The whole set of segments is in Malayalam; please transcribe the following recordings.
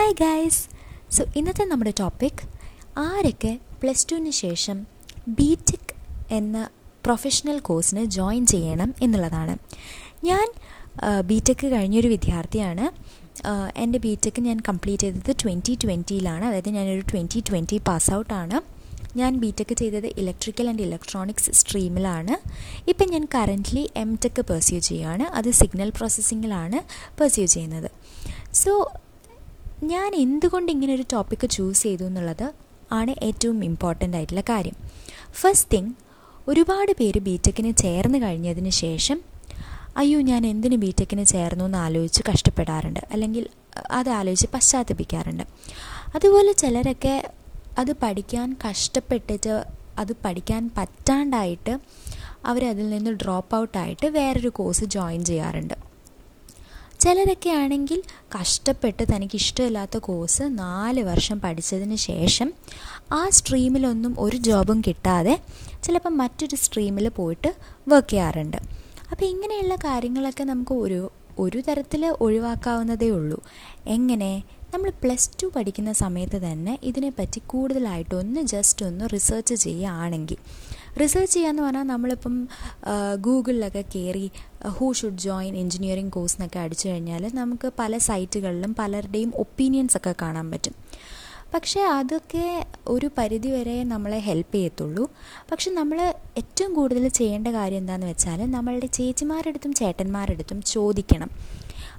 ഹായ് ഗായ്സ് സോ ഇന്നത്തെ നമ്മുടെ ടോപ്പിക് ആരൊക്കെ പ്ലസ് ടുവിന് ശേഷം ബി ടെക് എന്ന പ്രൊഫഷണൽ കോഴ്സിന് ജോയിൻ ചെയ്യണം എന്നുള്ളതാണ്. ഞാൻ ബി ടെക് കഴിഞ്ഞൊരു വിദ്യാർത്ഥിയാണ്. എന്റെ ബി ടെക് ഞാൻ കംപ്ലീറ്റ് ചെയ്തത് ട്വന്റി ട്വന്റിയിലാണ് അതായത് ഞാനൊരു ട്വന്റി ട്വന്റി പാസ് ഔട്ടാണ് ഞാൻ ബി ടെക് ചെയ്തത് ഇലക്ട്രിക്കൽ ആൻഡ് ഇലക്ട്രോണിക്സ് സ്ട്രീമിലാണ് ഇപ്പം ഞാൻ കറന്റ്ലി എം ടെക് പെർസ്യൂ ചെയ്യുകയാണ്. അത് സിഗ്നൽ പ്രോസസ്സിങ്ങിലാണ് പെർസ്യൂ ചെയ്യുന്നത്. സോ ഞാൻ എന്തുകൊണ്ട് ഇങ്ങനെ ഒരു ടോപ്പിക്ക് ചൂസ് ചെയ്തു എന്നുള്ളത് ആണ് ഏറ്റവും ഇമ്പോർട്ടന്റ് ആയിട്ടുള്ള കാര്യം. ഫസ്റ്റ് തിങ് ഒരുപാട് പേര് ബി ടെക്കിന് ചേർന്ന് കഴിഞ്ഞതിന് ശേഷം അയ്യോ ഞാൻ എന്തിന് ബി ടെക്കിന് ചേർന്നു എന്ന് ആലോചിച്ച് കഷ്ടപ്പെടാറുണ്ട്. അല്ലെങ്കിൽ അത് ആലോചിച്ച് പശ്ചാത്തപിക്കാറുണ്ട്. അതുപോലെ ചിലരൊക്കെ അത് പഠിക്കാൻ കഷ്ടപ്പെട്ടിട്ട് അത് പഠിക്കാൻ പറ്റാണ്ടായിട്ട് അവരതിൽ നിന്ന് ഡ്രോപ്പ് ഔട്ടായിട്ട് വേറൊരു കോഴ്സ് ജോയിൻ ചെയ്യാറുണ്ട്. ചിലരൊക്കെ ആണെങ്കിൽ കഷ്ടപ്പെട്ട് തനിക്ക് ഇഷ്ടമില്ലാത്ത കോഴ്സ് നാല് വർഷം പഠിച്ചതിന് ശേഷം ആ സ്ട്രീമിലൊന്നും ഒരു ജോബും കിട്ടാതെ ചിലപ്പം മറ്റൊരു സ്ട്രീമിൽ പോയിട്ട് വർക്ക് ചെയ്യാറുണ്ട്. അപ്പോൾ ഇങ്ങനെയുള്ള കാര്യങ്ങളൊക്കെ നമുക്ക് ഒരു ഒരു തരത്തിൽ ഒഴിവാക്കാവുന്നതേ ഉള്ളൂ. എങ്ങനെ? നമ്മൾ പ്ലസ് ടു പഠിക്കുന്ന സമയത്ത് തന്നെ ഇതിനെപ്പറ്റി കൂടുതലായിട്ടൊന്ന് ജസ്റ്റ് ഒന്ന് റിസർച്ച് ചെയ്യുകയാണെങ്കിൽ. റിസർച്ച് ചെയ്യാന്ന് പറഞ്ഞാൽ നമ്മളിപ്പം ഗൂഗിളിലൊക്കെ കയറി who should join engineering course എന്നൊക്കെ അടിച്ചു കഴിഞ്ഞാൽ നമുക്ക് പല സൈറ്റുകളിലും പലരുടെയും ഒപ്പീനിയൻസ് ഒക്കെ കാണാൻ പറ്റും. പക്ഷേ അതൊക്കെ ഒരു പരിധിവരെ നമ്മളെ ഹെൽപ്പ് ചെയ്യത്തുള്ളൂ. പക്ഷെ നമ്മൾ ഏറ്റവും കൂടുതൽ ചെയ്യേണ്ട കാര്യം എന്താണെന്ന് വെച്ചാൽ നമ്മളുടെ ചേച്ചിമാരുടെ അടുത്തും ചേട്ടന്മാരുടെ അടുത്തും ചോദിക്കണം.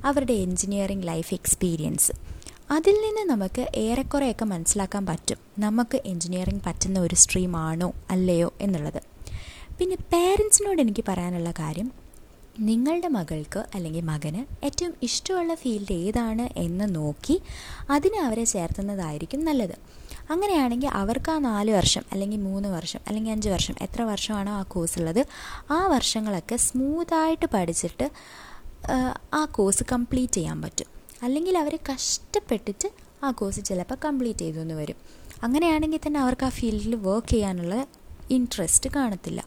അവരുടെ എഞ്ചിനീയറിംഗ് ലൈഫ് എക്സ്പീരിയൻസ് അതിൽ നിന്ന് നമുക്ക് ഏറെക്കുറെയൊക്കെ മനസ്സിലാക്കാൻ പറ്റും. നമുക്ക് എൻജിനീയറിംഗ് പറ്റുന്ന ഒരു സ്ട്രീമാണോ അല്ലയോ എന്നുള്ളത്. പിന്നെ പേരൻസിനോട് എനിക്ക് പറയാനുള്ള കാര്യം നിങ്ങളുടെ മകൾക്ക് അല്ലെങ്കിൽ മകന് ഏറ്റവും ഇഷ്ടമുള്ള ഫീൽഡ് ഏതാണ് എന്ന് നോക്കി അതിന് അവരെ ചേർത്തുന്നതായിരിക്കും നല്ലത്. അങ്ങനെയാണെങ്കിൽ അവർക്ക് ആ നാല് വർഷം അല്ലെങ്കിൽ മൂന്ന് വർഷം അല്ലെങ്കിൽ അഞ്ച് വർഷം എത്ര വർഷമാണോ ആ കോഴ്സ് ഉള്ളത് ആ വർഷങ്ങളൊക്കെ സ്മൂത്തായിട്ട് പഠിച്ചിട്ട് ആ കോഴ്സ് കംപ്ലീറ്റ് ചെയ്യാൻ പറ്റും. അല്ലെങ്കിൽ അവർ കഷ്ടപ്പെട്ടിട്ട് ആ കോഴ്സ് ചിലപ്പോൾ കംപ്ലീറ്റ് ചെയ്തു വരും. അങ്ങനെയാണെങ്കിൽ തന്നെ അവർക്ക് ആ ഫീൽഡിൽ വർക്ക് ചെയ്യാനുള്ള ഇൻട്രസ്റ്റ് കാണത്തില്ല.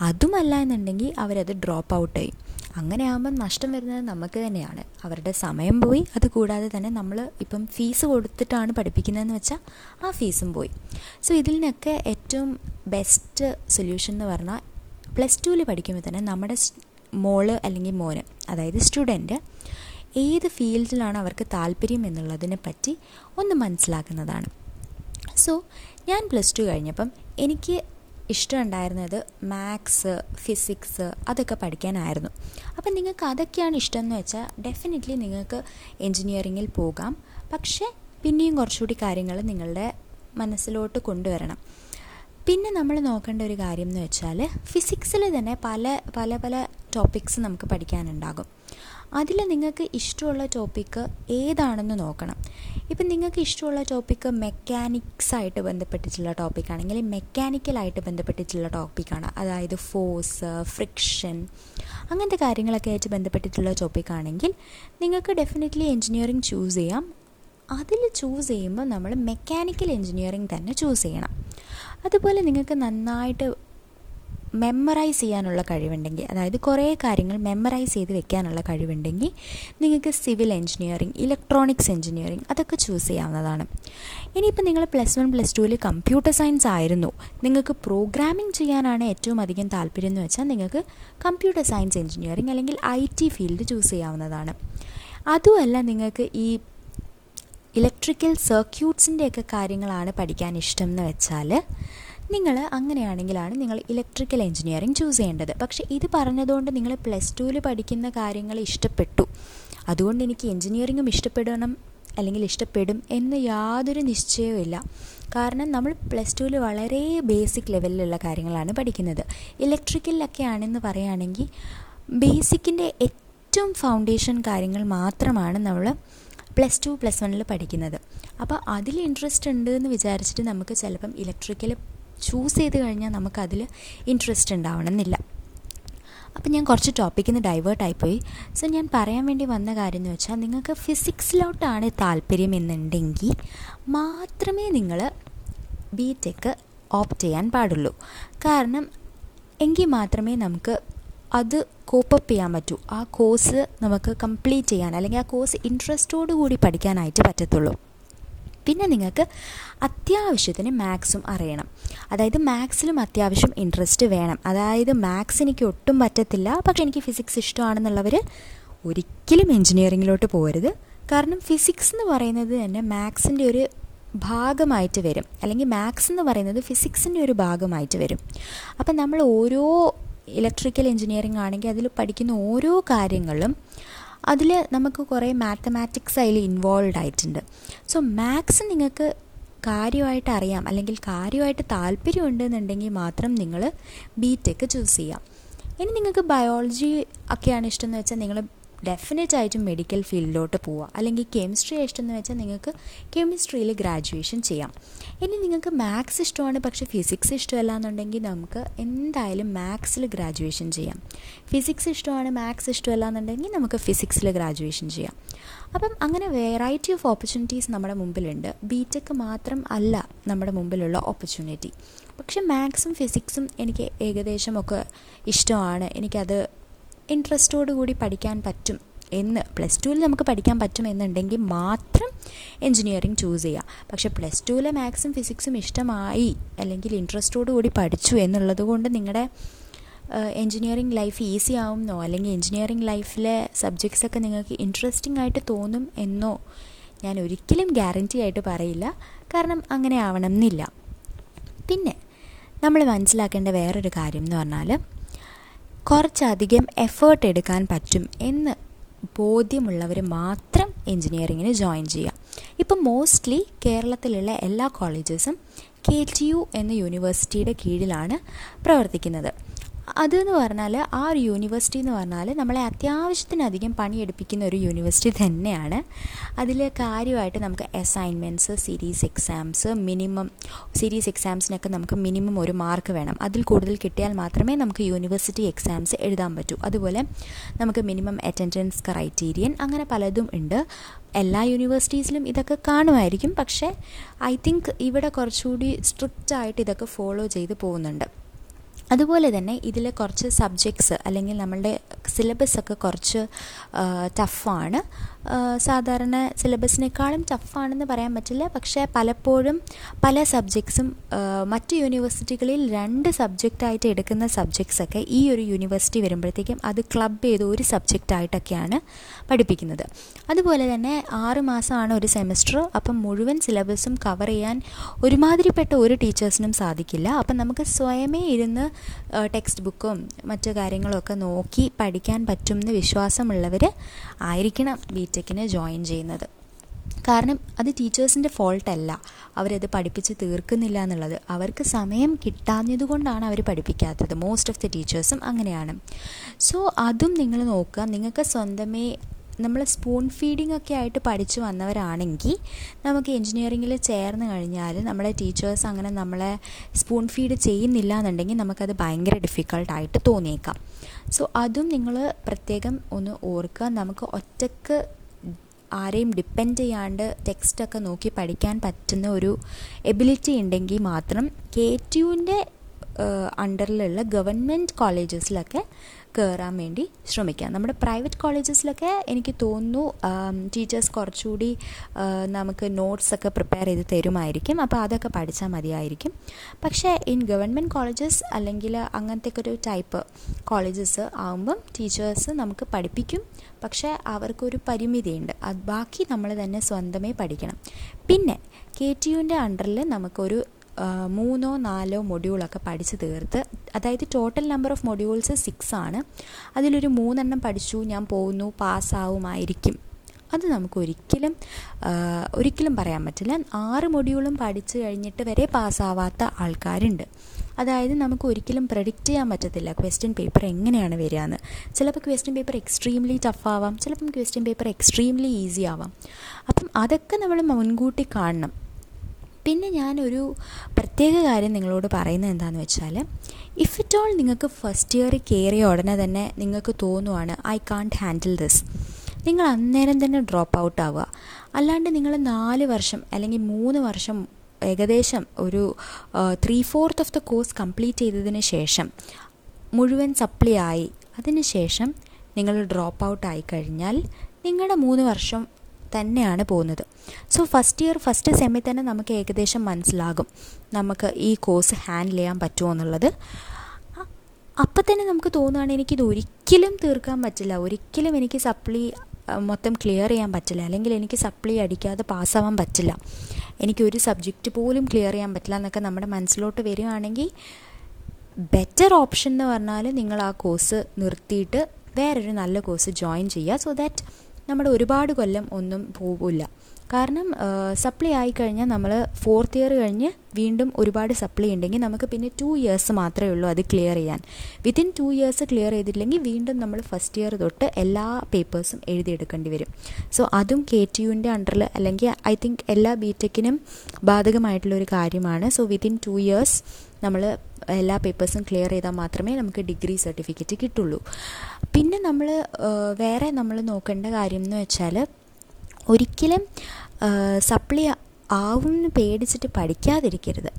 അതുമല്ല എന്നുണ്ടെങ്കിൽ അവരത് ഡ്രോപ്പ് ഔട്ട് ആയി അങ്ങനെ ആകുമ്പം നഷ്ടം വരുന്നത് നമുക്ക് തന്നെയാണ്. അവരുടെ സമയം പോയി. അത് കൂടാതെ തന്നെ നമ്മൾ ഇപ്പം ഫീസ് കൊടുത്തിട്ടാണ് പഠിപ്പിക്കുന്നതെന്ന് വെച്ചാൽ ആ ഫീസും പോയി. സോ ഇതിനൊക്കെ ഏറ്റവും ബെസ്റ്റ് സൊല്യൂഷൻ എന്ന് പറഞ്ഞാൽ പ്ലസ് ടുവിൽ പഠിക്കുമ്പോൾ തന്നെ നമ്മുടെ മോൾ അല്ലെങ്കിൽ മോന് അതായത് സ്റ്റുഡന്റ് ഏത് ഫീൽഡിലാണ് അവർക്ക് താല്പര്യം എന്നുള്ളതിനെ പറ്റി ഒന്ന് മനസ്സിലാക്കുന്നതാണ്. സോ ഞാൻ പ്ലസ് ടു കഴിഞ്ഞപ്പം എനിക്ക് ഇഷ്ടമുണ്ടായിരുന്നത് മാത്സ് ഫിസിക്സ് അതൊക്കെ പഠിക്കാനായിരുന്നു. അപ്പം നിങ്ങൾക്ക് അതൊക്കെയാണ് ഇഷ്ടം എന്ന് വെച്ചാൽ ഡെഫിനറ്റ്ലി നിങ്ങൾക്ക് എൻജിനീയറിങ്ങിൽ പോകാം. പക്ഷേ പിന്നെയും കുറച്ചുകൂടി കാര്യങ്ങൾ നിങ്ങളുടെ മനസ്സിലോട്ട് കൊണ്ടുവരണം. പിന്നെ നമ്മൾ നോക്കേണ്ട ഒരു കാര്യം എന്ന് വെച്ചാൽ ഫിസിക്സിൽ തന്നെ പല പല പല ടോപ്പിക്സ് നമുക്ക് പഠിക്കാനുണ്ടാകും. അതിൽ നിങ്ങൾക്ക് ഇഷ്ടമുള്ള ടോപ്പിക്ക് ഏതാണെന്ന് നോക്കണം. ഇപ്പം നിങ്ങൾക്ക് ഇഷ്ടമുള്ള ടോപ്പിക്ക് മെക്കാനിക്സായിട്ട് ബന്ധപ്പെട്ടിട്ടുള്ള ടോപ്പിക്കാണെങ്കിൽ മെക്കാനിക്കലായിട്ട് ബന്ധപ്പെട്ടിട്ടുള്ള ടോപ്പിക്കാണ് അതായത് ഫോഴ്സ് ഫ്രിക്ഷൻ അങ്ങനത്തെ കാര്യങ്ങളൊക്കെ ആയിട്ട് ബന്ധപ്പെട്ടിട്ടുള്ള ടോപ്പിക്കാണെങ്കിൽ നിങ്ങൾക്ക് ഡെഫിനറ്റ്ലി എൻജിനീയറിങ് ചൂസ് ചെയ്യാം. അതിൽ ചൂസ് ചെയ്യുമ്പോൾ നമ്മൾ മെക്കാനിക്കൽ എൻജിനീയറിങ് തന്നെ ചൂസ് ചെയ്യണം. അതുപോലെ നിങ്ങൾക്ക് നന്നായിട്ട് മെമ്മറൈസ് ചെയ്യാനുള്ള കഴിവുണ്ടെങ്കിൽ അതായത് കുറേ കാര്യങ്ങൾ മെമ്മറൈസ് ചെയ്ത് വെക്കാനുള്ള കഴിവുണ്ടെങ്കിൽ നിങ്ങൾക്ക് സിവിൽ എഞ്ചിനീയറിംഗ് ഇലക്ട്രോണിക്സ് എഞ്ചിനീയറിംഗ് അതൊക്കെ ചൂസ് ചെയ്യാവുന്നതാണ്. ഇനിയിപ്പോൾ നിങ്ങൾ പ്ലസ് വൺ പ്ലസ് ടുവിൽ കമ്പ്യൂട്ടർ സയൻസ് ആയിരുന്നു. നിങ്ങൾക്ക് പ്രോഗ്രാമിംഗ് ചെയ്യാനാണ് ഏറ്റവും അധികം താല്പര്യം എന്ന് വെച്ചാൽ നിങ്ങൾക്ക് കമ്പ്യൂട്ടർ സയൻസ് എഞ്ചിനീയറിംഗ് അല്ലെങ്കിൽ ഐ ടി ഫീൽഡ് ചൂസ് ചെയ്യാവുന്നതാണ്. അതുമല്ല നിങ്ങൾക്ക് ഈ ഇലക്ട്രിക്കൽ സർക്യൂട്ട്സിന്റെയൊക്കെ കാര്യങ്ങളാണ് പഠിക്കാൻ ഇഷ്ടം എന്ന് വെച്ചാൽ നിങ്ങൾ അങ്ങനെയാണെങ്കിലാണ് നിങ്ങൾ ഇലക്ട്രിക്കൽ എഞ്ചിനീയറിംഗ് ചൂസ് ചെയ്യേണ്ടത്. പക്ഷേ ഇത് പറഞ്ഞതുകൊണ്ട് നിങ്ങൾ പ്ലസ് ടുവിൽ പഠിക്കുന്ന കാര്യങ്ങൾ ഇഷ്ടപ്പെട്ടു. അതുകൊണ്ട് എനിക്ക് എൻജിനീയറിങ്ങും ഇഷ്ടപ്പെടണം അല്ലെങ്കിൽ ഇഷ്ടപ്പെടും എന്ന് യാതൊരു നിശ്ചയവുമില്ല കാരണം നമ്മൾ പ്ലസ് ടുവിൽ വളരെ ബേസിക് ലെവലിലുള്ള കാര്യങ്ങളാണ് പഠിക്കുന്നത്. ഇലക്ട്രിക്കലിലൊക്കെ ആണെന്ന് പറയുകയാണെങ്കിൽ ബേസിക്കിന്റെ ഏറ്റവും ഫൗണ്ടേഷൻ കാര്യങ്ങൾ മാത്രമാണ് നമ്മൾ പ്ലസ് ടു പ്ലസ് വണ്ണിൽ പഠിക്കുന്നത്. അപ്പോൾ അതിൽ ഇൻട്രസ്റ്റ് ഉണ്ട് എന്ന് വിചാരിച്ചിട്ട് നമുക്ക് ചിലപ്പം ഇലക്ട്രിക്കൽ ചൂസ് ചെയ്ത് കഴിഞ്ഞാൽ നമുക്കതിൽ ഇൻട്രസ്റ്റ് ഉണ്ടാവണമെന്നില്ല. അപ്പം ഞാൻ കുറച്ച് ടോപ്പിക്കിൽ നിന്ന് ഡൈവേർട്ടായിപ്പോയി സോ ഞാൻ പറയാൻ വേണ്ടി വന്ന കാര്യം എന്ന് വെച്ചാൽ നിങ്ങൾക്ക് ഫിസിക്സിലോട്ടാണ് താല്പര്യം എന്നുണ്ടെങ്കിൽ മാത്രമേ നിങ്ങൾ ബി ടെക്ക് ഓപ്റ്റ് ചെയ്യാൻ പാടുള്ളൂ. കാരണം എങ്കിൽ മാത്രമേ നമുക്ക് അത് കോപ്പപ്പ് ചെയ്യാൻ പറ്റൂ. ആ കോഴ്സ് നമുക്ക് കംപ്ലീറ്റ് ചെയ്യാൻ അല്ലെങ്കിൽ ആ കോഴ്സ് ഇൻട്രസ്റ്റോടു കൂടി പഠിക്കാനായിട്ട് പറ്റത്തുള്ളൂ. പിന്നെ നിങ്ങൾക്ക് അത്യാവശ്യത്തിന് മാത്സും അറിയണം. അതായത് മാത്സിലും അത്യാവശ്യം ഇൻട്രസ്റ്റ് വേണം. അതായത് മാത്സ് എനിക്ക് ഒട്ടും പറ്റത്തില്ല. പക്ഷെ എനിക്ക് ഫിസിക്സ് ഇഷ്ടമാണെന്നുള്ളവർ ഒരിക്കലും എൻജിനീയറിങ്ങിലോട്ട് പോരുത് കാരണം ഫിസിക്സ് എന്ന് പറയുന്നത് തന്നെ മാത്സിന്റെ ഒരു ഭാഗമായിട്ട് വരും. അല്ലെങ്കിൽ മാത്സ് എന്ന് പറയുന്നത് ഫിസിക്സിന്റെ ഒരു ഭാഗമായിട്ട് വരും. അപ്പം നമ്മൾ ഓരോ ഇലക്ട്രിക്കൽ എഞ്ചിനീയറിംഗ് ആണെങ്കിൽ അതിൽ പഠിക്കുന്ന ഓരോ കാര്യങ്ങളും അതിൽ നമുക്ക് കുറേ മാത്തമാറ്റിക്സ് അതിൽ ഇൻവോൾവ് ആയിട്ടുണ്ട്. സോ മാത്സ് നിങ്ങൾക്ക് കാര്യമായിട്ട് അറിയാം അല്ലെങ്കിൽ കാര്യമായിട്ട് താല്പര്യമുണ്ടെന്നുണ്ടെങ്കിൽ മാത്രം നിങ്ങൾ ബി ടെക് ചൂസ് ചെയ്യാം. ഇനി നിങ്ങൾക്ക് ബയോളജി ഒക്കെയാണ് ഇഷ്ടം എന്ന് വെച്ചാൽ നിങ്ങൾ ഡെഫിനറ്റ് ആയിട്ടും മെഡിക്കൽ ഫീൽഡിലോട്ട് പോവുക. അല്ലെങ്കിൽ കെമിസ്ട്രി ഇഷ്ടമെന്ന് വെച്ചാൽ നിങ്ങൾക്ക് കെമിസ്ട്രിയിൽ ഗ്രാജുവേഷൻ ചെയ്യാം. ഇനി നിങ്ങൾക്ക് മാത്സ് ഇഷ്ടമാണ് പക്ഷേ ഫിസിക്സ് ഇഷ്ടമല്ല എന്നുണ്ടെങ്കിൽ നമുക്ക് എന്തായാലും മാത്സിൽ ഗ്രാജുവേഷൻ ചെയ്യാം. ഫിസിക്സ് ഇഷ്ടമാണ് മാത്സ് ഇഷ്ടമല്ല എന്നുണ്ടെങ്കിൽ നമുക്ക് ഫിസിക്സിൽ ഗ്രാജുവേഷൻ ചെയ്യാം. അപ്പം അങ്ങനെ വെറൈറ്റി ഓഫ് ഓപ്പർച്യൂണിറ്റീസ് നമ്മുടെ മുമ്പിലുണ്ട്. ബി ടെക് മാത്രം അല്ല നമ്മുടെ മുമ്പിലുള്ള ഓപ്പർച്യൂണിറ്റി പക്ഷെ മാത്സും ഫിസിക്സും എനിക്ക് ഏകദേശം ഒക്കെ ഇഷ്ടമാണ്. എനിക്കത് ഇൻട്രസ്റ്റോടു കൂടി പഠിക്കാൻ പറ്റും എന്ന്. പ്ലസ് ടുവിൽ നമുക്ക് പഠിക്കാൻ പറ്റും എന്നുണ്ടെങ്കിൽ മാത്രം എൻജിനീയറിങ് ചൂസ് ചെയ്യാം. പക്ഷേ പ്ലസ് ടുവിലെ മാത്സും ഫിസിക്സും ഇഷ്ടമായി അല്ലെങ്കിൽ ഇൻട്രസ്റ്റോടു കൂടി പഠിച്ചു എന്നുള്ളത് കൊണ്ട് നിങ്ങളുടെ എൻജിനീയറിംഗ് ലൈഫ് ഈസി ആവുമെന്നോ അല്ലെങ്കിൽ എൻജിനീയറിംഗ് ലൈഫിലെ സബ്ജക്ട്സ് ഒക്കെ നിങ്ങൾക്ക് ഇൻട്രസ്റ്റിംഗ് ആയിട്ട് തോന്നും എന്നോ ഞാൻ ഒരിക്കലും ഗ്യാരന്റി ആയിട്ട് പറയില്ല. കാരണം അങ്ങനെ ആവണം എന്നില്ല. പിന്നെ നമ്മൾ മനസ്സിലാക്കേണ്ട വേറൊരു കാര്യം എന്ന് പറഞ്ഞാൽ കുറച്ചധികം എഫേർട്ട് എടുക്കാൻ പറ്റും എന്ന് ബോധ്യമുള്ളവർ മാത്രം എൻജിനീയറിങ്ങിന് ജോയിൻ ചെയ്യാം ഇപ്പം മോസ്റ്റ്ലി കേരളത്തിലുള്ള എല്ലാ കോളേജസും കെ ടി യു എന്ന യൂണിവേഴ്സിറ്റിയുടെ കീഴിലാണ് പ്രവർത്തിക്കുന്നത്. അതെന്ന് പറഞ്ഞാൽ ആ ഒരു യൂണിവേഴ്സിറ്റി എന്ന് പറഞ്ഞാൽ നമ്മളെ അത്യാവശ്യത്തിനധികം പണിയെടുപ്പിക്കുന്ന ഒരു യൂണിവേഴ്സിറ്റി തന്നെയാണ്. അതിൽ കാര്യമായിട്ട് നമുക്ക് assignments series exams minimum series എക്സാംസിനൊക്കെ നമുക്ക് മിനിമം ഒരു മാർക്ക് വേണം. അതിൽ കൂടുതൽ കിട്ടിയാൽ മാത്രമേ നമുക്ക് യൂണിവേഴ്സിറ്റി എക്സാംസ് എഴുതാൻ പറ്റൂ. അതുപോലെ നമുക്ക് മിനിമം അറ്റൻഡൻസ് ക്രൈറ്റീരിയൻ അങ്ങനെ പലതും ഉണ്ട്. എല്ലാ യൂണിവേഴ്സിറ്റീസിലും ഇതൊക്കെ കാണുമായിരിക്കും. പക്ഷേ ഐ തിങ്ക് ഇവിടെ കുറച്ചുകൂടി സ്ട്രിക്റ്റ് ആയിട്ട് ഇതൊക്കെ ഫോളോ ചെയ്ത് പോകുന്നുണ്ട്. അതുപോലെ തന്നെ ഇതിലെ കുറച്ച് സബ്ജക്ട്സ് അല്ലെങ്കിൽ നമ്മളുടെ സിലബസ് ഒക്കെ കുറച്ച് ടഫാണ് സാധാരണ സിലബസിനേക്കാളും ടഫാണെന്ന് പറയാൻ പറ്റില്ല. പക്ഷേ പലപ്പോഴും പല സബ്ജക്ട്സും മറ്റ് യൂണിവേഴ്സിറ്റികളിൽ രണ്ട് സബ്ജക്റ്റായിട്ട് എടുക്കുന്ന സബ്ജക്ട്സൊക്കെ ഈ ഒരു യൂണിവേഴ്സിറ്റി വരുമ്പോഴത്തേക്കും അത് ക്ലബ് ചെയ്ത് ഒരു സബ്ജക്റ്റായിട്ടൊക്കെയാണ് പഠിപ്പിക്കുന്നത്. അതുപോലെ തന്നെ ആറ് മാസമാണ് ഒരു സെമസ്റ്റർ അപ്പം മുഴുവൻ സിലബസും കവർ ചെയ്യാൻ ഒരുമാതിരിപ്പെട്ട ഒരു ടീച്ചേഴ്സിനും സാധിക്കില്ല. അപ്പം നമുക്ക് സ്വയമേ ഇരുന്ന് ടെക്സ്റ്റ് ബുക്കും മറ്റു കാര്യങ്ങളൊക്കെ നോക്കി പഠിക്കാൻ പറ്റുമെന്ന് വിശ്വാസമുള്ളവർ ആയിരിക്കണം ബി ടെക്കിന് ജോയിൻ ചെയ്യുന്നത്. കാരണം അത് ടീച്ചേഴ്സിന്റെ ഫോൾട്ടല്ല അവരത് പഠിപ്പിച്ച് തീർക്കുന്നില്ല എന്നുള്ളത്. അവർക്ക് സമയം കിട്ടാഞ്ഞതുകൊണ്ടാണ് അവർ പഠിപ്പിക്കാത്തത്. മോസ്റ്റ് ഓഫ് ദി ടീച്ചേഴ്സും അങ്ങനെയാണ്. സോ അതും നിങ്ങൾ നോക്കുക. നിങ്ങൾക്ക് സ്വന്തമേ നമ്മൾ സ്പൂൺ ഫീഡിംഗ് ഒക്കെ ആയിട്ട് പഠിച്ചു വന്നവരാണെങ്കിൽ നമുക്ക് എൻജിനീയറിങ്ങിൽ ചേർന്ന് കഴിഞ്ഞാൽ നമ്മളെ ടീച്ചേഴ്സ് അങ്ങനെ നമ്മളെ സ്പൂൺ ഫീഡ് ചെയ്യുന്നില്ല എന്നുണ്ടെങ്കിൽ നമുക്കത് ഭയങ്കര ഡിഫിക്കൾട്ടായിട്ട് തോന്നിയേക്കാം. സോ അതും നിങ്ങൾ പ്രത്യേകം ഒന്ന് ഓർക്കുക. നമുക്ക് ഒറ്റയ്ക്ക് ആരെയും ഡിപ്പെൻഡ് ചെയ്യാണ്ട് ടെക്സ്റ്റൊക്കെ നോക്കി പഠിക്കാൻ പറ്റുന്ന ഒരു എബിലിറ്റി ഉണ്ടെങ്കിൽ മാത്രം കെ ടി യുവിന്റെ അണ്ടറിലുള്ള ഗവൺമെന്റ് കോളേജസിലൊക്കെ കയറാൻ വേണ്ടി ശ്രമിക്കാം. നമ്മുടെ പ്രൈവറ്റ് കോളേജസിലൊക്കെ എനിക്ക് തോന്നുന്നു ടീച്ചേഴ്സ് കുറച്ചുകൂടി നമുക്ക് നോട്ട്സൊക്കെ പ്രിപ്പയർ ചെയ്ത് തരുമായിരിക്കും. അപ്പോൾ അതൊക്കെ പഠിച്ചാൽ മതിയായിരിക്കും. പക്ഷേ ഇൻ ഗവൺമെന്റ് കോളേജസ് അല്ലെങ്കിൽ അങ്ങനത്തെ ഒരു ടൈപ്പ് കോളേജസ് ആകുമ്പം ടീച്ചേഴ്സ് നമുക്ക് പഠിപ്പിക്കും. പക്ഷേ അവർക്കൊരു പരിമിതിയുണ്ട്. അത് ബാക്കി നമ്മൾ തന്നെ സ്വന്തമേ പഠിക്കണം. പിന്നെ കെ ടി യുവിന്റെ അണ്ടറിൽ നമുക്കൊരു മൂന്നോ നാലോ മൊഡ്യൂളൊക്കെ പഠിച്ച് തീർത്ത് അതായത് total number of modules six ആണ്. അതിലൊരു മൂന്നെണ്ണം പഠിച്ചു ഞാൻ പോകുന്നു പാസ്സാവുമായിരിക്കും. അത് നമുക്ക് ഒരിക്കലും ഒരിക്കലും പറയാൻ പറ്റില്ല. ആറ് മൊഡ്യൂളും പഠിച്ചു കഴിഞ്ഞിട്ട് വരെ പാസ്സാവാത്ത ആൾക്കാരുണ്ട്. അതായത് നമുക്ക് ഒരിക്കലും പ്രഡിക്റ്റ് ചെയ്യാൻ പറ്റത്തില്ല ക്വസ്റ്റ്യൻ പേപ്പർ എങ്ങനെയാണ് വരിക എന്ന് ചിലപ്പോൾ ക്വസ്റ്റ്യൻ പേപ്പർ എക്സ്ട്രീംലി ടഫ് ആവാം ചിലപ്പം ക്വസ്റ്റ്യൻ പേപ്പർ എക്സ്ട്രീംലി ഈസി ആവാം. അപ്പം അതൊക്കെ നമ്മൾ മുൻകൂട്ടി കാണണം. പിന്നെ ഞാനൊരു പ്രത്യേക കാര്യം നിങ്ങളോട് പറയുന്നത് എന്താണെന്ന് വെച്ചാൽ ഇഫ് ഇറ്റ് ഓൾ നിങ്ങൾക്ക് ഫസ്റ്റ് ഇയർ കയറിയ ഉടനെ തന്നെ നിങ്ങൾക്ക് തോന്നുവാണ് ഐ കാൺട്ട് ഹാൻഡിൽ ദിസ് നിങ്ങൾ അന്നേരം തന്നെ ഡ്രോപ്പ് ഔട്ട് ആവുക. അല്ലാണ്ട് നിങ്ങൾ നാല് വർഷം അല്ലെങ്കിൽ മൂന്ന് വർഷം ഏകദേശം ഒരു three fourth of the course complete ചെയ്തതിന് ശേഷം മുഴുവൻ സപ്ലി ആയി. അതിന് ശേഷം നിങ്ങൾ ഡ്രോപ്പ് ഔട്ട് ആയി കഴിഞ്ഞാൽ നിങ്ങളുടെ മൂന്ന് വർഷം തന്നെയാണ് പോകുന്നത്. സോ ഫസ്റ്റ് ഇയർ ഫസ്റ്റ് സെമ്മിൽ തന്നെ നമുക്ക് ഏകദേശം മനസ്സിലാകും നമുക്ക് ഈ കോഴ്സ് ഹാൻഡിൽ ചെയ്യാൻ പറ്റുമോ എന്നുള്ളത്. അപ്പം തന്നെ നമുക്ക് തോന്നുകയാണ് എനിക്കിത് ഒരിക്കലും തീർക്കാൻ പറ്റില്ല. ഒരിക്കലും എനിക്ക് സപ്ലി മൊത്തം ക്ലിയർ ചെയ്യാൻ പറ്റില്ല. അല്ലെങ്കിൽ എനിക്ക് സപ്ലി അടിക്കാതെ പാസ്സാവാൻ പറ്റില്ല. എനിക്ക് ഒരു സബ്ജക്റ്റ് പോലും ക്ലിയർ ചെയ്യാൻ പറ്റില്ല എന്നൊക്കെ നമ്മുടെ മനസ്സിലോട്ട് വരികയാണെങ്കിൽ ബെറ്റർ ഓപ്ഷൻ എന്ന് പറഞ്ഞാൽ നിങ്ങൾ ആ കോഴ്സ് നിർത്തിയിട്ട് വേറൊരു നല്ല കോഴ്സ് ജോയിൻ ചെയ്യുക. സോ ദാറ്റ് നമ്മുടെ ഒരുപാട് കൊല്ലം ഒന്നും പോവില്ല. കാരണം സപ്ലൈ ആയിക്കഴിഞ്ഞാൽ നമ്മൾ ഫോർത്ത് ഇയർ കഴിഞ്ഞ് വീണ്ടും ഒരുപാട് സപ്ലൈ ഉണ്ടെങ്കിൽ നമുക്ക് പിന്നെ ടു ഇയേഴ്സ് മാത്രമേ ഉള്ളൂ അത് ക്ലിയർ ചെയ്യാൻ. വിത്തിൻ ടു ഇയേഴ്സ് ക്ലിയർ ചെയ്തിട്ടില്ലെങ്കിൽ വീണ്ടും നമ്മൾ ഫസ്റ്റ് ഇയർ തൊട്ട് എല്ലാ പേപ്പേഴ്സും എഴുതിയെടുക്കേണ്ടി വരും. സോ അതും കെ ടി യുവിന്റെ അണ്ടറിൽ അല്ലെങ്കിൽ ഐ തിങ്ക് എല്ലാ ബി ടെക്കിനും ബാധകമായിട്ടുള്ളൊരു കാര്യമാണ്. സോ വിത്തിൻ ടു ഇയേഴ്സ് നമ്മൾ എല്ലാ പേപ്പേഴ്സും ക്ലിയർ ചെയ്താൽ മാത്രമേ നമുക്ക് ഡിഗ്രി സർട്ടിഫിക്കറ്റ് കിട്ടുള്ളൂ. പിന്നെ നമ്മൾ വേറെ നമ്മൾ നോക്കേണ്ട കാര്യം എന്ന് വെച്ചാൽ ഒരിക്കലും സപ്ലി ആവും പേടിച്ചിട്ട് പഠിക്കാതിരിക്കരുത്.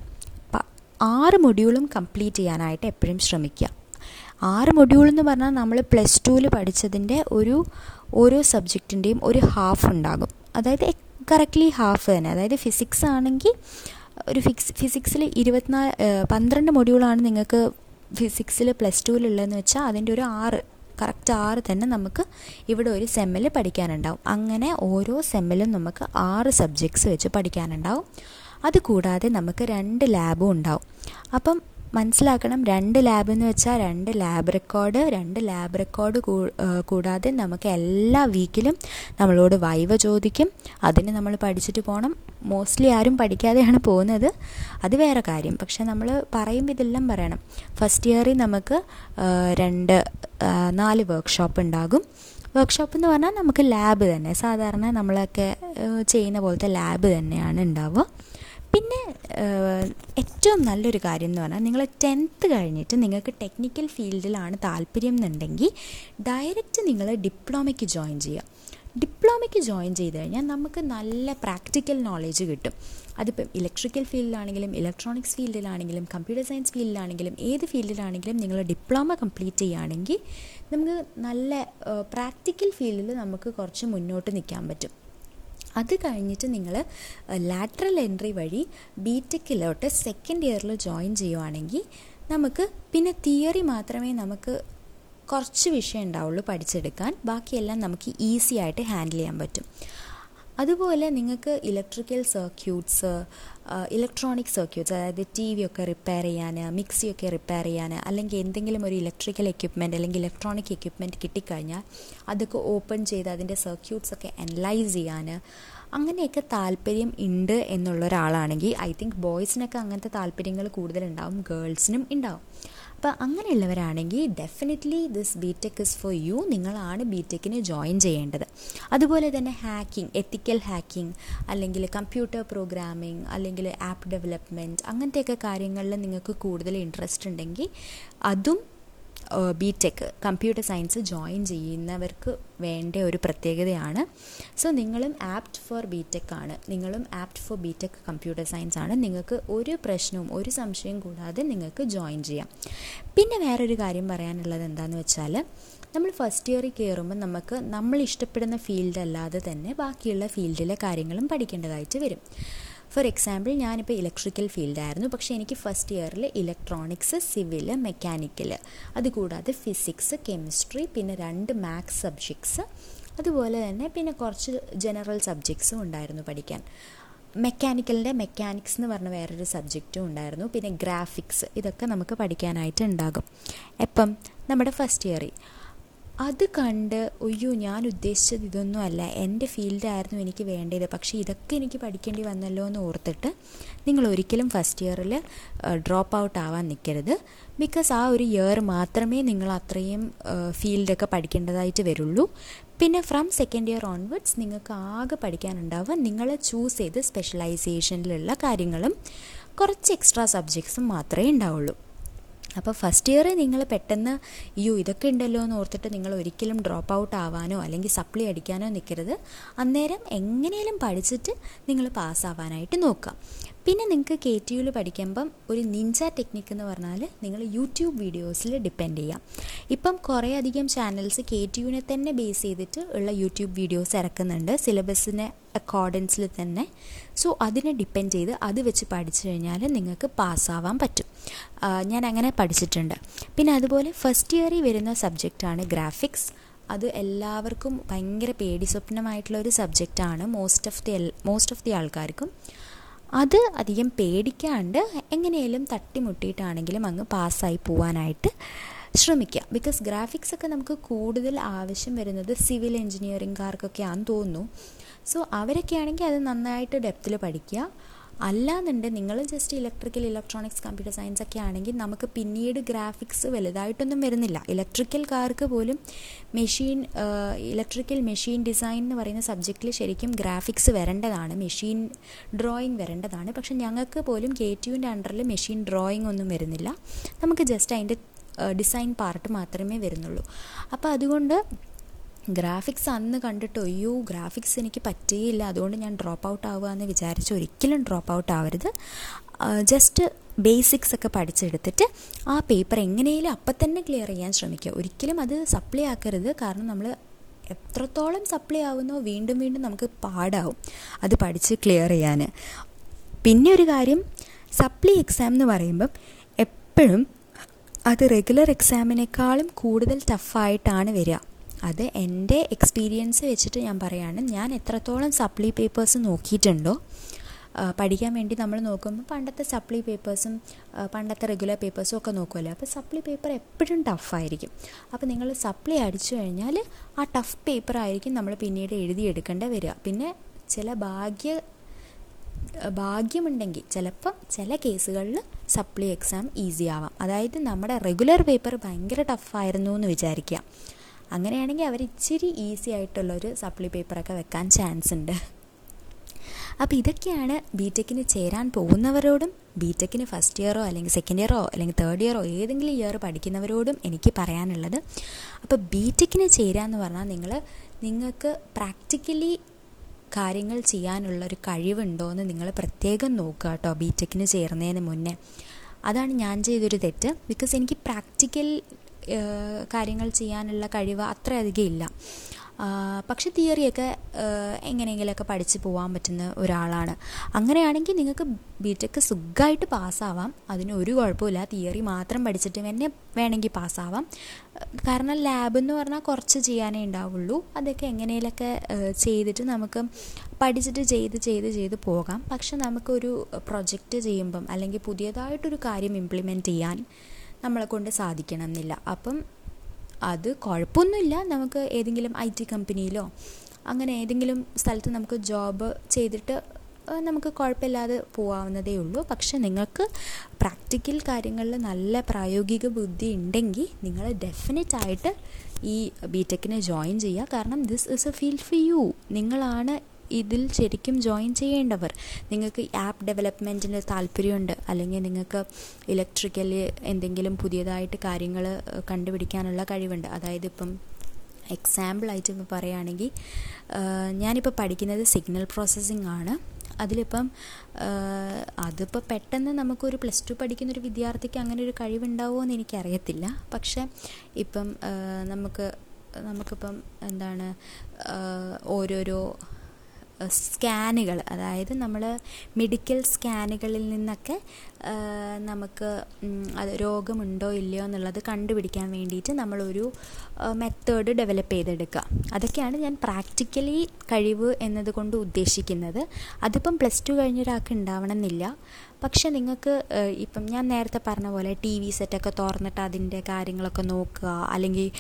ആറ് മൊഡ്യൂളും കംപ്ലീറ്റ് ചെയ്യാനായിട്ട് എപ്പോഴും ശ്രമിക്കുക. ആറ് മൊഡ്യൂൾ എന്ന് പറഞ്ഞാൽ നമ്മൾ പ്ലസ് ടുവിൽ പഠിച്ചതിന്റെ ഒരു ഓരോ സബ്ജക്റ്റിന്റെയും ഒരു ഹാഫ് ഉണ്ടാകും. അതായത് കറക്റ്റ്ലി ഹാഫ് തന്നെ. അതായത് ഫിസിക്സ് ആണെങ്കിൽ ഒരു ഫിക്സ് ഫിസിക്സിൽ ഇരുപത്തിനാല് പന്ത്രണ്ട് മൊഡ്യൂളാണ് നിങ്ങൾക്ക് ഫിസിക്സിൽ പ്ലസ് ടുവിലുള്ളതെന്ന് വെച്ചാൽ അതിന്റെ ഒരു ആറ് കറക്റ്റ് ആറ് തന്നെ നമുക്ക് ഇവിടെ ഒരു സെമ്മിൽ പഠിക്കാനുണ്ടാവും. അങ്ങനെ ഓരോ സെമ്മിലും നമുക്ക് ആറ് സബ്ജക്ട്സ് വെച്ച് പഠിക്കാനുണ്ടാവും. അതുകൂടാതെ നമുക്ക് രണ്ട് ലാബും ഉണ്ടാവും. അപ്പം മനസ്സിലാക്കണം രണ്ട് ലാബ് എന്ന് വെച്ചാൽ രണ്ട് ലാബ് റെക്കോർഡ് രണ്ട് ലാബ് റെക്കോർഡ് കൂടാതെ നമുക്ക് എല്ലാ വീക്കിലും നമ്മളോട് വൈവ ചോദിക്കും. അതിന് നമ്മൾ പഠിച്ചിട്ട് പോകണം മോസ്റ്റ്ലി ആരും പഠിക്കാതെയാണ് പോകുന്നത്. അത് വേറെ കാര്യം. പക്ഷെ നമ്മൾ പറയുമ്പോൾ ഇതെല്ലാം പറയണം. ഫസ്റ്റ് ഇയറിൽ നമുക്ക് രണ്ട് നാല് വർക്ക്ഷോപ്പ് ഉണ്ടാകും. വർക്ക്ഷോപ്പ് എന്ന് പറഞ്ഞാൽ നമുക്ക് ലാബ് തന്നെ. സാധാരണ നമ്മളൊക്കെ ചെയ്യുന്ന പോലത്തെ ലാബ് തന്നെയാണ് ഉണ്ടാവുക. പിന്നെ ഏറ്റവും നല്ലൊരു കാര്യം എന്ന് പറഞ്ഞാൽ നിങ്ങൾ ടെൻത്ത് കഴിഞ്ഞിട്ട് നിങ്ങൾക്ക് ടെക്നിക്കൽ ഫീൽഡിലാണ് താല്പര്യം എന്നുണ്ടെങ്കിൽ ഡയറക്റ്റ് നിങ്ങൾ ഡിപ്ലോമയ്ക്ക് ജോയിൻ ചെയ്യുക. ഡിപ്ലോമയ്ക്ക് ജോയിൻ ചെയ്ത് കഴിഞ്ഞാൽ നമുക്ക് നല്ല പ്രാക്ടിക്കൽ നോളേജ് കിട്ടും. അതിപ്പം ഇലക്ട്രിക്കൽ ഫീൽഡിലാണെങ്കിലും ഇലക്ട്രോണിക്സ് ഫീൽഡിലാണെങ്കിലും കമ്പ്യൂട്ടർ സയൻസ് ഫീൽഡിലാണെങ്കിലും ഏത് ഫീൽഡിലാണെങ്കിലും നിങ്ങൾ ഡിപ്ലോമ കംപ്ലീറ്റ് ചെയ്യുകയാണെങ്കിൽ നമുക്ക് നല്ല പ്രാക്ടിക്കൽ ഫീൽഡിൽ നമുക്ക് കുറച്ച് മുന്നോട്ട് നിൽക്കാൻ പറ്റും. അത് കഴിഞ്ഞിട്ട് നിങ്ങൾ ലാറ്ററൽ എൻട്രി വഴി ബി ടെക്കിലോട്ട് സെക്കൻഡ് ഇയറിൽ ജോയിൻ ചെയ്യുവാണെങ്കിൽ നമുക്ക് പിന്നെ തിയറി മാത്രമേ നമുക്ക് കുറച്ച് വിഷയം ഉണ്ടാവുള്ളൂ പഠിച്ചെടുക്കാൻ. ബാക്കിയെല്ലാം നമുക്ക് ഈസി ആയിട്ട് ഹാൻഡിൽ ചെയ്യാൻ പറ്റും. അതുപോലെ നിങ്ങൾക്ക് ഇലക്ട്രിക്കൽ സർക്യൂട്ട്സ് ഇലക്ട്രോണിക് സർക്യൂട്ട്സ് അതായത് ടി വി ഒക്കെ റിപ്പയർ ചെയ്യാൻ മിക്സിയൊക്കെ റിപ്പയർ ചെയ്യാൻ അല്ലെങ്കിൽ എന്തെങ്കിലും ഒരു ഇലക്ട്രിക്കൽ എക്യുപ്മെന്റ് അല്ലെങ്കിൽ ഇലക്ട്രോണിക് എക്യുപ്മെന്റ് കിട്ടിക്കഴിഞ്ഞാൽ അതൊക്കെ ഓപ്പൺ ചെയ്ത് അതിന്റെ സർക്യൂട്ട്സ് ഒക്കെ അനലൈസ് ചെയ്യാൻ അങ്ങനെയൊക്കെ താല്പര്യം ഉണ്ട് എന്നുള്ള ഒരാളാണെങ്കിൽ ഐ തിങ്ക് ബോയ്സിനൊക്കെ അങ്ങനത്തെ താല്പര്യങ്ങൾ കൂടുതലുണ്ടാവും ഗേൾസിനും ഉണ്ടാവും. അപ്പോൾ അങ്ങനെയുള്ളവരാണെങ്കിൽ definitely this B tech is for you നിങ്ങളാണ് ബി ടെക്കിന് ജോയിൻ ചെയ്യേണ്ടത്. അതുപോലെ തന്നെ ഹാക്കിംഗ് എത്തിക്കൽ ഹാക്കിംഗ് അല്ലെങ്കിൽ കമ്പ്യൂട്ടർ പ്രോഗ്രാമിംഗ് അല്ലെങ്കിൽ ആപ്പ് ഡെവലപ്മെന്റ് അങ്ങനത്തെയൊക്കെ കാര്യങ്ങളിൽ നിങ്ങൾക്ക് കൂടുതൽ ഇൻട്രസ്റ്റ് ഉണ്ടെങ്കിൽ അതും B tech computer science join ചെയ്യുന്നവർക്ക് വേണ്ട ഒരു പ്രത്യേകതയാണ്. സോ നിങ്ങളും ആപ്റ്റ് ഫോർ ബി ടെക് ആണ്. നിങ്ങളും apt for B tech computer science ആണ്. നിങ്ങൾക്ക് ഒരു പ്രശ്നവും ഒരു സംശയവും കൂടാതെ നിങ്ങൾക്ക് ജോയിൻ ചെയ്യാം. പിന്നെ വേറൊരു കാര്യം പറയാനുള്ളത് എന്താണെന്ന് വെച്ചാൽ നമ്മൾ ഫസ്റ്റ് ഇയറിൽ കയറുമ്പോൾ നമുക്ക് നമ്മൾ ഇഷ്ടപ്പെടുന്ന ഫീൽഡ് അല്ലാതെ തന്നെ ബാക്കിയുള്ള ഫീൽഡിലെ കാര്യങ്ങളും പഠിക്കേണ്ടതായിട്ട് വരും. ഫോർ എക്സാമ്പിൾ ഞാനിപ്പോൾ ഇലക്ട്രിക്കൽ ഫീൽഡായിരുന്നു പക്ഷേ എനിക്ക് ഫസ്റ്റ് ഇയറിൽ ഇലക്ട്രോണിക്സ് സിവിൽ മെക്കാനിക്കൽ അതുകൂടാതെ ഫിസിക്സ് കെമിസ്ട്രി പിന്നെ രണ്ട് മാത്സ് സബ്ജക്ട്സ് അതുപോലെ തന്നെ പിന്നെ കുറച്ച് ജനറൽ സബ്ജക്ട്സും ഉണ്ടായിരുന്നു പഠിക്കാൻ. മെക്കാനിക്കലിന്റെ മെക്കാനിക്സ് എന്ന് പറഞ്ഞ വേറൊരു സബ്ജക്റ്റും ഉണ്ടായിരുന്നു. പിന്നെ ഗ്രാഫിക്സ് ഇതൊക്കെ നമുക്ക് പഠിക്കാനായിട്ട് ഉണ്ടാകും. എപ്പം? നമ്മുടെ ഫസ്റ്റ് ഇയറിൽ അത് കണ്ട് ഒയ്യോ ഞാൻ ഉദ്ദേശിച്ചത് ഇതൊന്നും അല്ല. എന്റെ ഫീൽഡായിരുന്നു എനിക്ക് വേണ്ടത്. പക്ഷേ ഇതൊക്കെ എനിക്ക് പഠിക്കേണ്ടി വന്നല്ലോ എന്ന് ഓർത്തിട്ട് നിങ്ങൾ ഒരിക്കലും ഫസ്റ്റ് ഇയറിൽ ഡ്രോപ്പ് ഔട്ട് ആവാൻ നിൽക്കരുത് ബിക്കോസ് ആ ഒരു ഇയർ മാത്രമേ നിങ്ങൾ അത്രയും ഫീൽഡൊക്കെ പഠിക്കേണ്ടതായിട്ട് വരുള്ളൂ. പിന്നെ ഫ്രം സെക്കൻഡ് ഇയർ ഓൺവേർഡ്സ് നിങ്ങൾക്ക് ആകെ പഠിക്കാനുണ്ടാവുക നിങ്ങൾ ചൂസ് ചെയ്ത് സ്പെഷ്യലൈസേഷനിലുള്ള കാര്യങ്ങളും കുറച്ച് എക്സ്ട്രാ സബ്ജക്ട്സും മാത്രമേ ഉണ്ടാവുള്ളൂ. അപ്പോൾ ഫസ്റ്റ് ഇയർ നിങ്ങൾ പെട്ടെന്ന് അയ്യോ ഇതൊക്കെ ഉണ്ടല്ലോ എന്ന് ഓർത്തിട്ട് നിങ്ങൾ ഒരിക്കലും ഡ്രോപ്പ് ഔട്ട് ആവാനോ അല്ലെങ്കിൽ സപ്ലി അടിക്കാനോ നിൽക്കരുത് അന്നേരം എങ്ങനെയും പഠിച്ചിട്ട് നിങ്ങൾ പാസ്സാവാനായിട്ട് നോക്കുക. പിന്നെ നിങ്ങൾക്ക് കെ ടി യുവിൽ പഠിക്കുമ്പം ഒരു നിഞ്ച ടെക്നിക്ക് എന്ന് പറഞ്ഞാൽ നിങ്ങൾ യൂട്യൂബ് വീഡിയോസിൽ ഡിപ്പെൻഡ് ചെയ്യാം. ഇപ്പം കുറേ അധികം ചാനൽസ് കെ ടി യുവിനെ തന്നെ ബേസ് ചെയ്തിട്ട് ഉള്ള യൂട്യൂബ് വീഡിയോസ് ഇറക്കുന്നുണ്ട്. സിലബസിനെ അക്കോർഡൻസിൽ തന്നെ. സോ അതിനെ ഡിപ്പെൻഡ് ചെയ്ത് അത് വെച്ച് പഠിച്ചു കഴിഞ്ഞാൽ നിങ്ങൾക്ക് പാസ്സാവാൻ പറ്റും. ഞാൻ അങ്ങനെ പഠിച്ചിട്ടുണ്ട്. പിന്നെ അതുപോലെ ഫസ്റ്റ് ഇയറിൽ വരുന്ന സബ്ജക്റ്റാണ് ഗ്രാഫിക്സ് അത് എല്ലാവർക്കും ഭയങ്കര പേടി സ്വപ്നമായിട്ടുള്ള ഒരു സബ്ജക്റ്റാണ് most of the most of the ആൾക്കാർക്കും. അത് അധികം പേടിക്കാണ്ട് എങ്ങനെയെങ്കിലും തട്ടിമുട്ടിയിട്ടാണെങ്കിലും അങ്ങ് പാസ്സായി പോവാനായിട്ട് ശ്രമിക്കുക ബിക്കോസ് ഗ്രാഫിക്സ് ഒക്കെ നമുക്ക് കൂടുതൽ ആവശ്യം വരുന്നത് സിവിൽ എഞ്ചിനീയറിംഗുകാർക്കൊക്കെയാണെന്ന് തോന്നുന്നു. സോ അവരൊക്കെ ആണെങ്കിൽ അത് നന്നായിട്ട് ഡെപ്തിൽ പഠിക്കുക. അല്ലാന്നുണ്ട്. നിങ്ങൾ just electrical electronics computer science ഒക്കെ ആണെങ്കിൽ നമുക്ക് പിന്നീട് ഗ്രാഫിക്സ് വലുതായിട്ടൊന്നും വരുന്നില്ല. ഇലക്ട്രിക്കൽ കാർക്ക് പോലും മെഷീൻ ഇലക്ട്രിക്കൽ മെഷീൻ ഡിസൈൻ എന്ന് പറയുന്ന സബ്ജക്റ്റിൽ ശരിക്കും ഗ്രാഫിക്സ് വരേണ്ടതാണ്. മെഷീൻ ഡ്രോയിങ് വരേണ്ടതാണ്. പക്ഷെ ഞങ്ങൾക്ക് പോലും കെ ടിയുവിന്റെ അണ്ടറിൽ മെഷീൻ ഡ്രോയിങ് ഒന്നും വരുന്നില്ല. നമുക്ക് ജസ്റ്റ് അതിന്റെ ഡിസൈൻ പാർട്ട് മാത്രമേ വരുന്നുള്ളൂ. അപ്പോൾ അതുകൊണ്ട് ഗ്രാഫിക്സ് അന്ന് കണ്ടിട്ട് അയ്യോ ഗ്രാഫിക്സ് എനിക്ക് പറ്റിയില്ല അതുകൊണ്ട് ഞാൻ ഡ്രോപ്പ് ഔട്ട് ആവുക എന്ന് വിചാരിച്ച് ഒരിക്കലും ഡ്രോപ്പ് ഔട്ട് ആവരുത്. ജസ്റ്റ് ബേസിക്സ് ഒക്കെ പഠിച്ചെടുത്തിട്ട് ആ പേപ്പർ എങ്ങനെയും അപ്പം തന്നെ ക്ലിയർ ചെയ്യാൻ ശ്രമിക്കുക. ഒരിക്കലും അത് സപ്ലൈ ആക്കരുത്. കാരണം നമ്മൾ എത്രത്തോളം സപ്ലൈ ആവുന്നോ വീണ്ടും വീണ്ടും നമുക്ക് പാടാവും അത് പഠിച്ച് ക്ലിയർ ചെയ്യാൻ. പിന്നെ ഒരു കാര്യം സപ്ലി എക്സാം എന്ന് പറയുമ്പം എപ്പോഴും അത് റെഗുലർ എക്സാമിനേക്കാളും കൂടുതൽ ടഫായിട്ടാണ് വരിക. അത് എന്റെ എക്സ്പീരിയൻസ് വെച്ചിട്ട് ഞാൻ പറയുകയാണ് ഞാൻ എത്രത്തോളം സപ്ലി പേപ്പേഴ്സ് നോക്കിയിട്ടുണ്ടോ പഠിക്കാൻ വേണ്ടി നമ്മൾ നോക്കുമ്പോൾ പണ്ടത്തെ സപ്ലി പേപ്പേഴ്സും പണ്ടത്തെ റെഗുലർ പേപ്പേഴ്സും ഒക്കെ നോക്കുമല്ലോ അപ്പോൾ സപ്ലി പേപ്പർ എപ്പോഴും ടഫായിരിക്കും അപ്പോൾ നിങ്ങൾ സപ്ലി അടിച്ചു കഴിഞ്ഞാൽ ആ ടഫ് പേപ്പർ ആയിരിക്കും നമ്മൾ പിന്നീട് എഴുതിയെടുക്കേണ്ട വരിക. പിന്നെ ചില ഭാഗ്യ ഭാഗ്യമുണ്ടെങ്കിൽ ചിലപ്പം ചില കേസുകളിൽ സപ്ലി എക്സാം ഈസി ആവാം. അതായത് നമ്മുടെ റെഗുലർ പേപ്പർ ഭയങ്കര ടഫായിരുന്നു എന്ന് വിചാരിക്കുക. അങ്ങനെയാണെങ്കിൽ അവർ ഇച്ചിരി ഈസി ആയിട്ടുള്ളൊരു സപ്ലി പേപ്പറൊക്കെ വെക്കാൻ ചാൻസ് ഉണ്ട്. അപ്പോൾ ഇതൊക്കെയാണ് ബി ടെക്കിന് ചേരാൻ പോകുന്നവരോടും ബി ടെക്കിന് ഫസ്റ്റ് ഇയറോ അല്ലെങ്കിൽ സെക്കൻഡ് ഇയറോ അല്ലെങ്കിൽ തേർഡ് ഇയറോ ഏതെങ്കിലും ഇയർ പഠിക്കുന്നവരോടും എനിക്ക് പറയാനുള്ളത്. അപ്പോൾ ബി ടെക്കിന് ചേരുക എന്ന് പറഞ്ഞാൽ നിങ്ങൾ നിങ്ങൾക്ക് പ്രാക്ടിക്കലി കാര്യങ്ങൾ ചെയ്യാനുള്ള ഒരു കഴിവുണ്ടോ എന്ന് നിങ്ങൾ പ്രത്യേകം നോക്കുക കേട്ടോ ബി ടെക്കിന് ചേർന്നതിന് മുന്നേ. അതാണ് ഞാൻ ചെയ്തൊരു തെറ്റ്. ബിക്കോസ് എനിക്ക് പ്രാക്ടിക്കൽ കാര്യങ്ങൾ ചെയ്യാനുള്ള കഴിവ് അത്രയധികം ഇല്ല. പക്ഷെ തിയറിയൊക്കെ എങ്ങനെയെങ്കിലുമൊക്കെ പഠിച്ച് പോകാൻ പറ്റുന്ന ഒരാളാണ്. അങ്ങനെയാണെങ്കിൽ നിങ്ങൾക്ക് ബി ടെക്ക് സുഖമായിട്ട് പാസ്സാവാം. അതിന് ഒരു കുഴപ്പമില്ല തിയറി മാത്രം പഠിച്ചിട്ട് തന്നെ വേണമെങ്കിൽ പാസ്സാവാം. കാരണം ലാബ് എന്ന് പറഞ്ഞാൽ കുറച്ച് ചെയ്യാനേ ഉണ്ടാവുള്ളൂ. അതൊക്കെ എങ്ങനെയൊക്കെ ചെയ്തിട്ട് നമുക്ക് പഠിച്ചിട്ട് ചെയ്ത് ചെയ്ത് ചെയ്ത് പോകാം. പക്ഷെ നമുക്കൊരു പ്രൊജക്റ്റ് ചെയ്യുമ്പം അല്ലെങ്കിൽ പുതിയതായിട്ടൊരു കാര്യം ഇംപ്ലിമെന്റ് ചെയ്യാൻ നമ്മളെ കൊണ്ട് സാധിക്കണം എന്നില്ല അപ്പം അത് കുഴപ്പമൊന്നുമില്ല. നമുക്ക് ഏതെങ്കിലും ഐ ടി കമ്പനിയിലോ അങ്ങനെ ഏതെങ്കിലും സ്ഥലത്ത് നമുക്ക് ജോബ് ചെയ്തിട്ട് നമുക്ക് കുഴപ്പമില്ലാതെ പോകാവുന്നതേ ഉള്ളൂ. പക്ഷെ നിങ്ങൾക്ക് പ്രാക്ടിക്കൽ കാര്യങ്ങളിൽ നല്ല പ്രായോഗിക ബുദ്ധി ഉണ്ടെങ്കിൽ നിങ്ങൾ ഡെഫിനറ്റ് ആയിട്ട് ഈ ബി ടെക്കിനെ ജോയിൻ ചെയ്യുക. കാരണം this is a field for you നിങ്ങളാണ് ഇതിൽ ശരിക്കും ജോയിൻ ചെയ്യേണ്ടവർ. നിങ്ങൾക്ക് ആപ്പ് ഡെവലപ്മെന്റിന് താല്പര്യമുണ്ട് അല്ലെങ്കിൽ നിങ്ങൾക്ക് ഇലക്ട്രിക്കൽ എന്തെങ്കിലും പുതിയതായിട്ട് കാര്യങ്ങൾ കണ്ടുപിടിക്കാനുള്ള കഴിവുണ്ട്. അതായത് ഇപ്പം എക്സാമ്പിളായിട്ട് ഇപ്പോൾ പറയുകയാണെങ്കിൽ ഞാനിപ്പോൾ പഠിക്കുന്നത് സിഗ്നൽ പ്രോസസ്സിംഗ് ആണ്. അതിലിപ്പം അതിപ്പോൾ പെട്ടെന്ന് നമുക്കൊരു പ്ലസ് ടു പഠിക്കുന്ന ഒരു വിദ്യാർത്ഥിക്ക് അങ്ങനെ ഒരു കഴിവുണ്ടാവുമോ എന്ന് എനിക്കറിയത്തില്ല. പക്ഷേ ഇപ്പം നമുക്ക് നമുക്കിപ്പം എന്താണ് ഓരോരോ സ്കാനുകൾ. അതായത് നമ്മൾ മെഡിക്കൽ സ്കാനുകളിൽ നിന്നൊക്കെ നമുക്ക് അത് രോഗമുണ്ടോ ഇല്ലയോ എന്നുള്ളത് കണ്ടുപിടിക്കാൻ വേണ്ടിയിട്ട് നമ്മളൊരു മെത്തേഡ് ഡെവലപ്പ് ചെയ്തെടുക്കുക. അതൊക്കെയാണ് ഞാൻ പ്രാക്ടിക്കലി കഴിവ് എന്നതുകൊണ്ട് ഉദ്ദേശിക്കുന്നത്. അതിപ്പം പ്ലസ് ടു കഴിഞ്ഞൊരാൾക്ക് ഉണ്ടാവണം ഉണ്ടാവണമെന്നില്ല. പക്ഷെ നിങ്ങൾക്ക് ഇപ്പം ഞാൻ നേരത്തെ പറഞ്ഞ പോലെ ടി വി സെറ്റൊക്കെ തുറന്നിട്ട് അതിന്റെ കാര്യങ്ങളൊക്കെ നോക്കുക അല്ലെങ്കിൽ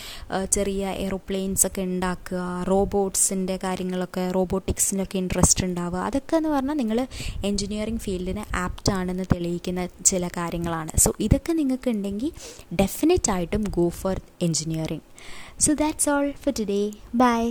ചെറിയ എയ്റോപ്ലെയിൻസ് ഒക്കെ ഉണ്ടാക്കുക റോബോട്ട്സിന്റെ കാര്യങ്ങളൊക്കെ റോബോട്ടിക്സിനൊക്കെ ഇൻട്രസ്റ്റ് ഉണ്ടാവുക അതൊക്കെ എന്ന് പറഞ്ഞാൽ നിങ്ങൾ എൻജിനീയറിംഗ് ഫീൽഡിന് ആപ്റ്റ് ആണെന്ന് തെളിയിക്കുന്ന ചില കാര്യങ്ങളാണ്. സോ ഇതൊക്കെ നിങ്ങൾക്ക് ഉണ്ടെങ്കിൽ ഡെഫിനറ്റ് ആയിട്ടും go for engineering. So that's all for today bye